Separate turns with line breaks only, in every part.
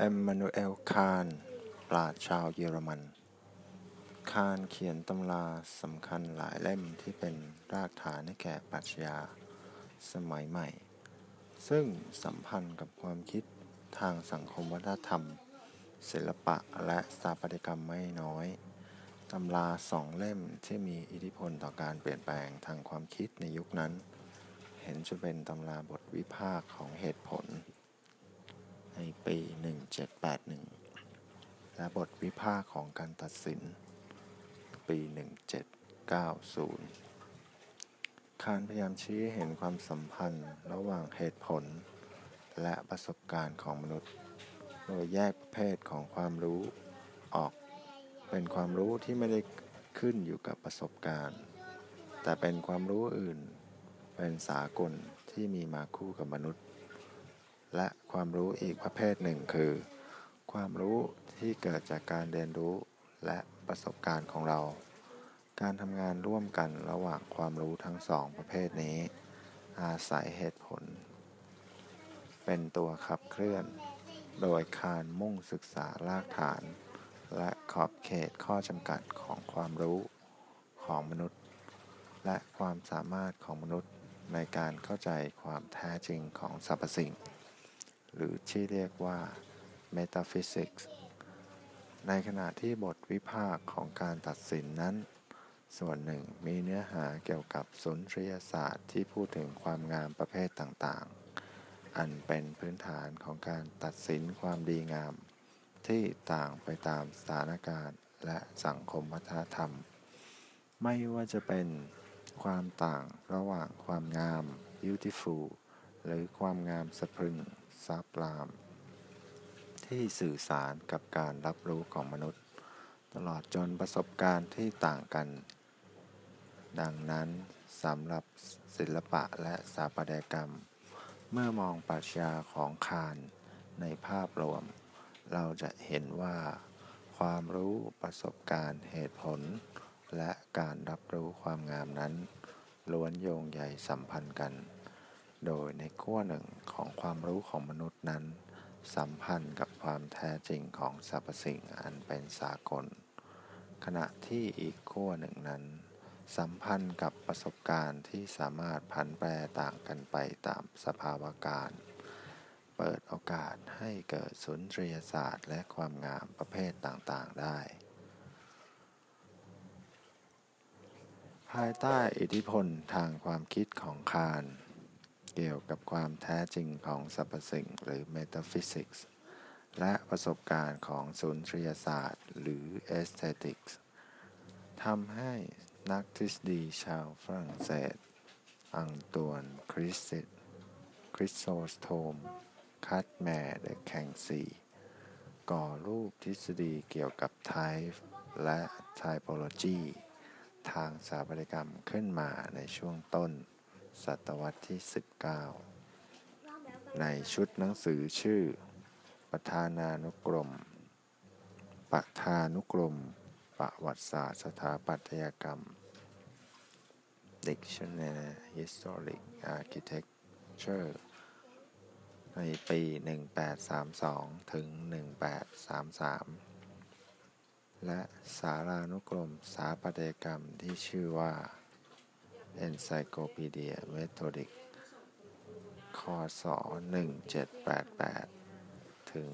เอมมานูเอล คานปราชญ์ชาวเยอรมัน คานเขียนตำราสำคัญหลายเล่มที่เป็นรากฐานให้แก่ปรัชญาสมัยใหม่ ซึ่งสัมพันธ์กับความคิดทางสังคมวัฒนธรรม ศิลปะและสถาปัตยกรรมไม่น้อย ตำราสองเล่มที่มีอิทธิพลต่อการเปลี่ยนแปลงทางความคิดในยุคนั้น เห็นจะเป็นตำราบทวิพากษ์ของเหตุผล ในปี 1781 และบทวิพากษ์ของการตัดสิน ปี 1790 คานพยายามชี้เห็นความสัมพันธ์ระหว่างเหตุผล และประสบการณ์ของมนุษย์ โดยแยกประเภทของความรู้ออก เป็นความรู้ที่ไม่ได้ขึ้นอยู่กับประสบการณ์ แต่เป็นความรู้อื่น เป็นสากลที่มีมาคู่กับมนุษย์ และความรู้อีกประเภทหนึ่งคือ ความรู้ที่เกิดจากการเรียนรู้และประสบการณ์ของเรา การทำงานร่วมกันระหว่างความรู้ทั้งสองประเภทนี้ อาศัยเหตุผล เป็นตัวขับเคลื่อน โดยคานมุ่งศึกษารากฐาน และขอบเขตข้อจำกัดของความรู้ของมนุษย์ และความสามารถของมนุษย์ในการเข้าใจความแท้จริงของสรรพสิ่ง หรือที่เรียกว่า metaphysics ในขณะที่บทวิพากษ์ของการตัดสินนั้น ส่วนหนึ่งมีเนื้อหาเกี่ยวกับสุนทรียศาสตร์ที่พูดถึงความงามประเภทต่างๆ อันเป็นพื้นฐานของการตัดสินความดีงาม ที่ต่างไปตามสถานการณ์และสังคมวัฒนธรรม ไม่ว่าจะเป็นความต่างระหว่างความงาม beautiful หรือความงามสะพรึง ซับลาม ที่สื่อสารกับการรับรู้ของมนุษย์ ตลอดจนประสบการณ์ที่ต่างกัน ดังนั้นสำหรับศิลปะและสถาปัตยกรรม เมื่อมองปรัชญาของคานในภาพรวม เราจะเห็นว่า ความรู้ประสบการณ์เหตุผล และการรับรู้ความงามนั้น ล้วนโยงใยสัมพันธ์กัน โดยในขั้วหนึ่งของความรู้ของมนุษย์นั้น สัมพันธ์กับความแท้จริงของสรรพสิ่งอันเป็นสากล ขณะที่อีกขั้วหนึ่งนั้น สัมพันธ์กับประสบการณ์ที่สามารถผันแปรต่างกันไปตามสภาวะการเปิดโอกาสให้เกิดสุนทรียศาสตร์ และความงามประเภทต่างๆได้ ภายใต้อิทธิพลทางความคิดของคาน เกี่ยวกับความแท้จริงของสรรพสิ่งหรือ metaphysics และประสบการณ์ของสุนทรียศาสตร์หรือ aesthetics ทำให้นักทฤษฎีชาวฝรั่งเศส อังตวนคริสติคริสโซสโทม คัทร์แมร์เดอ แก็งซีก่อรูปทฤษฎีเกี่ยวกับ type และ typology ทางสถาปัตยกรรมขึ้นมาในช่วงต้น ศตวรรษที่ 19 ในชุดหนังสือชื่อ ประธานานุกรม ประธานุกรม ประวัติศาสตร์สถาปัตยกรรม Dictionary Historic Architecture ในปี 1832 ถึง 1833 และสารานุกรมสถาปัตยกรรมที่ชื่อว่า Encyclopedia Methodic คศ1788 ถึง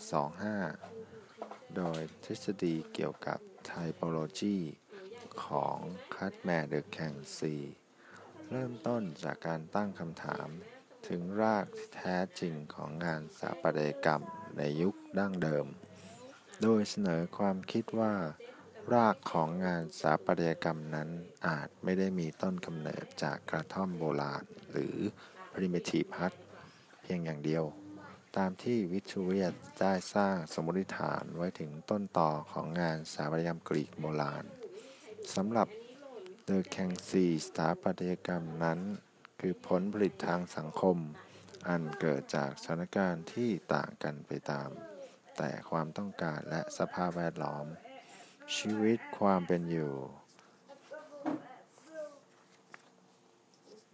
1825 โดยทฤษฎีเกี่ยวกับ Typology ของคัตแมร์เดอะแข่งซีเริ่มต้นจากการตั้งคำถามถึงรากแท้จริงของงานสถาปัตยกรรมในยุคดั้งเดิม โดยเสนอความคิดว่า รากของงานสถาปัตยกรรมนั้นอาจไม่ได้มีต้นกำเนิดจากกระท่อมโบราณ หรือ primitive hut เพียงอย่างเดียว ตามที่วิทูเรียได้สร้างสมมติฐานไว้ถึงต้นต่อของงานสถาปัตยกรรมกรีกโบราณสำหรับเดอะแคงซีสถาปัตยกรรมนั้น คือผลผลิตทางสังคม อันเกิดจากสถานการณ์ที่ต่างกันไปตาม แต่ความต้องการและสภาพแวดล้อม ชีวิตความเป็นอยู่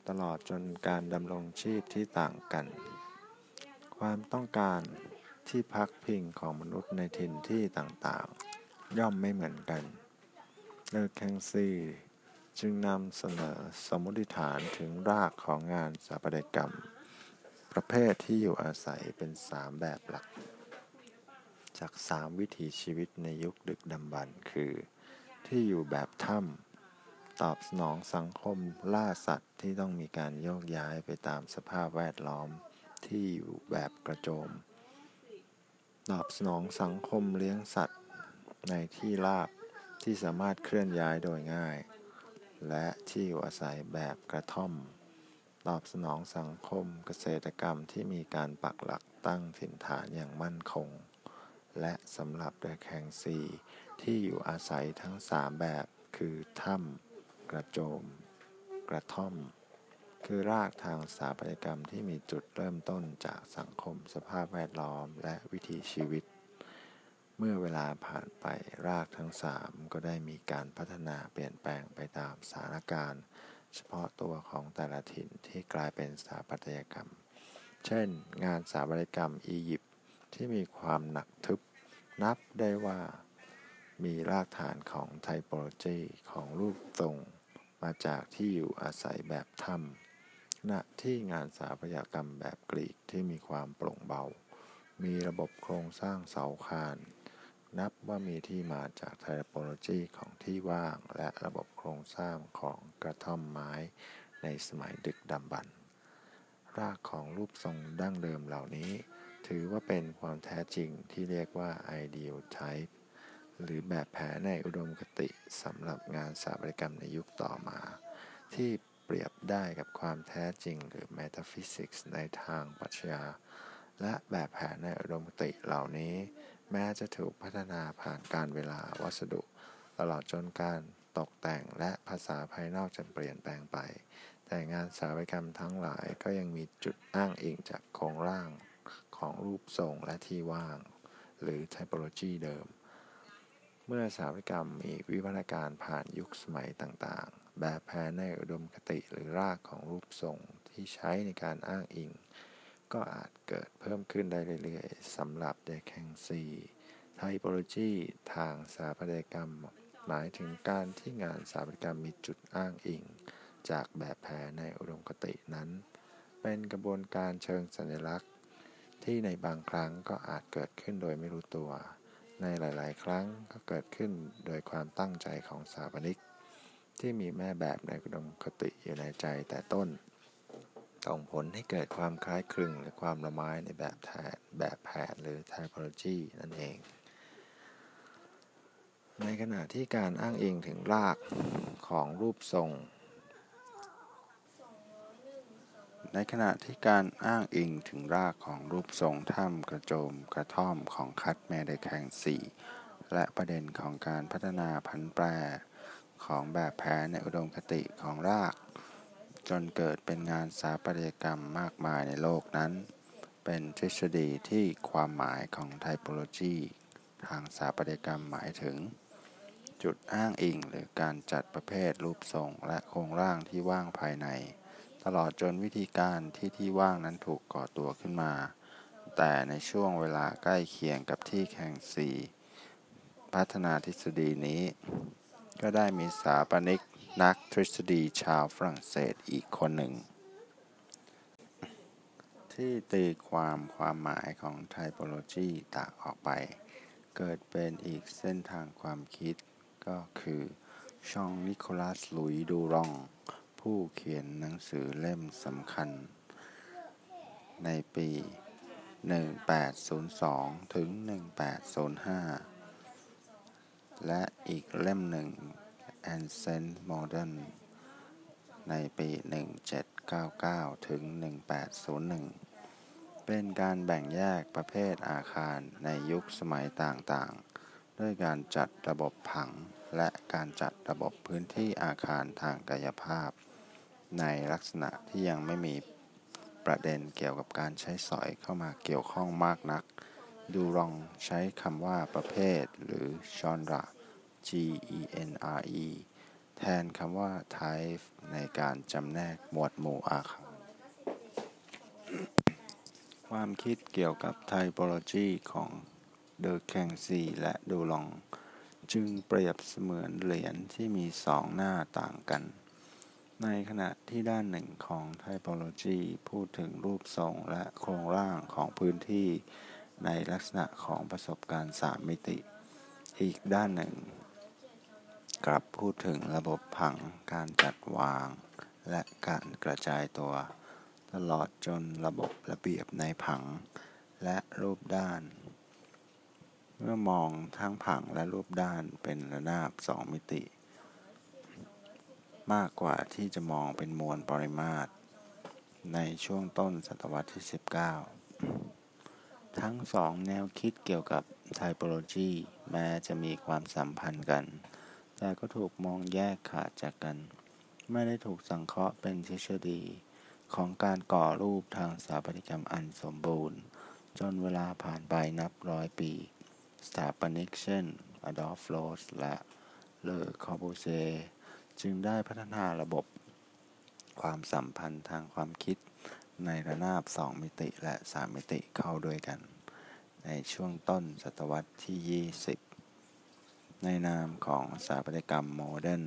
ตลอดจนการดำรงชีพที่ต่างกัน ความต้องการที่พักพิงของมนุษย์ในถิ่นที่ต่างๆ ย่อมไม่เหมือนกันเลอแคงซีจึงนำเสนอสมมติฐานถึงรากของงานสถาปัตยกรรม ประเภทที่อยู่อาศัยเป็นสามแบบหลัก จากสามวิถีชีวิตในยุคดึกดำบรรพ์คือ ที่อยู่แบบถ้ำตอบสนองสังคมล่าสัตว์ที่ต้องมีการโยกย้ายไปตามสภาพแวดล้อม ที่อยู่แบบกระโจม ตอบสนองสังคมเลี้ยงสัตว์ในที่ราบที่สามารถเคลื่อนย้ายโดยง่าย และที่อยู่อาศัยแบบกระท่อม ตอบสนองสังคมเกษตรกรรมที่มีการปักหลักตั้งถิ่นฐานอย่างมั่นคง และสำหรับเดอะแคงซีที่อยู่อาศัยทั้งสามแบบคือถ้ำกระโจม กระท่อม คือรากทางสถาปัตยกรรมที่มีจุดเริ่มต้นจากสังคมสภาพแวดล้อมและวิถีชีวิต เมื่อเวลาผ่านไปรากทั้งสามก็ได้มีการพัฒนาเปลี่ยนแปลงไปตามสถานการณ์ เฉพาะตัวของแต่ละถิ่นที่กลายเป็นสถาปัตยกรรม เช่น งานสถาปัตยกรรมอียิปต์ที่มีความหนักทึบ นับได้ว่า มีรากฐานของไทโปโลจีของรูปทรง มาจากที่อยู่อาศัยแบบถ้ำณที่งานสถาปัตยกรรมแบบกรีกที่มีความโปร่งเบา มีระบบโครงสร้างเสาคาน นับว่ามีที่มาจากไทโปโลจีของที่ว่าง และระบบโครงสร้างของกระท่อมไม้ในสมัยดึกดำบรรพ์รากของรูปทรงดั้งเดิมเหล่านี้ ถือว่าเป็นความแท้จริงที่เรียกว่า ideal type หรือแบบแผนในอุดมคติสำหรับงานสถาปัตยกรรมในยุคต่อมา ที่เปรียบได้กับความแท้จริงหรือ metaphysics ในทางปรัชญาและแบบแผนในอุดมคติเหล่านี้ แม้จะถูกพัฒนาผ่านการเวลาวัสดุ ตลอดจนการตกแต่งและภาษาภายนอกจะเปลี่ยนแปลงไป แต่งานสถาปัตยกรรมทั้งหลายก็ยังมีจุดอ้างอิงจากโครงร่าง ของรูปทรงและที่ว่าง หรือ typology เดิม เมื่อสถาปัตยกรรมมีวิวัฒนาการผ่านยุคสมัยต่างๆ แบบแผนในอุดมคติหรือรากของรูปทรงที่ใช้ในการอ้างอิง ก็อาจเกิดเพิ่มขึ้นได้เรื่อยๆสำหรับเดแคงซีไทโปโลจีทางสถาปัตยกรรม หมายถึงการที่งานสถาปัตยกรรมมีจุดอ้างอิง จากแบบแผนในอุดมคตินั้น เป็นกระบวนการเชิงสัญลักษณ์ ที่ในบางครั้งก็อาจเกิดขึ้นโดยไม่รู้ตัว ในหลาย ๆ ครั้งก็เกิดขึ้นโดยความตั้งใจของสถาปนิก ที่มีแม่แบบในอุดมคติอยู่ในใจแต่ต้นส่งผลให้เกิดความคล้ายคลึงหรือความละไม้ในแบบแผนแบบแผนหรือ typology นั่นเอง ในขณะที่การอ้างอิงถึงรากของรูปทรง ในขณะที่การอ้างอิงถึงรากของรูปทรงถ้ำกระโจมกระท่อมของคัดแมเดแคงสีและประเด็นของการพัฒนาพันแปรของแบบแผนในอุดมคติของราก จนเกิดเป็นงานสถาปัตยกรรมมากมายในโลกนั้น เป็นทฤษฎีที่ความหมายของไทโปโลจีทางสถาปัตยกรรมหมายถึง จุดอ้างอิงหรือการจัดประเภทรูปทรงและโครงร่างที่ว่างภายใน ตลอดจนวิธีการที่ที่ว่างนั้นถูกก่อตัวขึ้นมา แต่ในช่วงเวลาใกล้เคียงกับที่แข่งสีพัฒนาทฤษฎีนี้ ก็ได้มีสถาปนิกนักทฤษฎีชาวฝรั่งเศสอีกคนหนึ่ง ที่ตีความความหมายของไทโปโลจีต่างออกไป เกิดเป็นอีกเส้นทางความคิดก็คือ ชองนิโคลัสลุยดูรอง ผู้เขียนหนังสือเล่มสำคัญ ในปี 1802 ถึง 1805 และอีกเล่มหนึ่ง Ancient Modern ในปี 1799 ถึง 1801 เป็นการแบ่งแยกประเภทอาคารในยุคสมัยต่างๆ ด้วยการจัดระบบผังและการจัดระบบพื้นที่อาคารทางกายภาพ ในลักษณะที่ยังไม่มีประเด็นเกี่ยวกับการใช้สอยเข้ามาเกี่ยวข้องมากนัก ดูรองใช้คำว่าประเภท หรือ genre G E N R E แทนคำว่า type ในการจำแนกหมวดหมู่อาคารความคิดเกี่ยวกับไทโปโลจีของเดอแคงซีและดูลอง จึงเปรียบเสมือนเหรียญที่มีสองหน้าต่างกัน ในขณะที่ด้านหนึ่งของไทโปโลจีพูดถึงรูปทรงและโครงร่างของพื้นที่ในลักษณะของประสบการณ์สามมิติ อีกด้านหนึ่ง กลับพูดถึงระบบผังการจัดวาง และการกระจายตัว ตลอดจนระบบระเบียบในผัง และรูปด้าน เมื่อมองทั้งผังและรูปด้านเป็นระนาบสองมิติ มากกว่าที่จะมองเป็นมวลปริมาตร ในช่วงต้นศตวรรษที่ 19 ทั้งสองแนวคิดเกี่ยวกับ typology แม้จะมีความสัมพันธ์กัน แต่ก็ถูกมองแยกขาดจากกัน ไม่ได้ถูกสังเคราะห์เป็นทฤษฎีของการก่อรูปทางสถาปัตยกรรมอันสมบูรณ์ จนเวลาผ่านไปนับร้อยปี สถาปนิกเช่นอดอล์ฟโลสและเลอคอร์บูเซ จึงได้พัฒนาระบบความสัมพันธ์ทางความคิดในระนาบสองมิติและสามมิติเข้าด้วยกัน ในช่วงต้นศตวรรษที่ 20 ในนามของสถาปัตยกรรมโมเดิร์น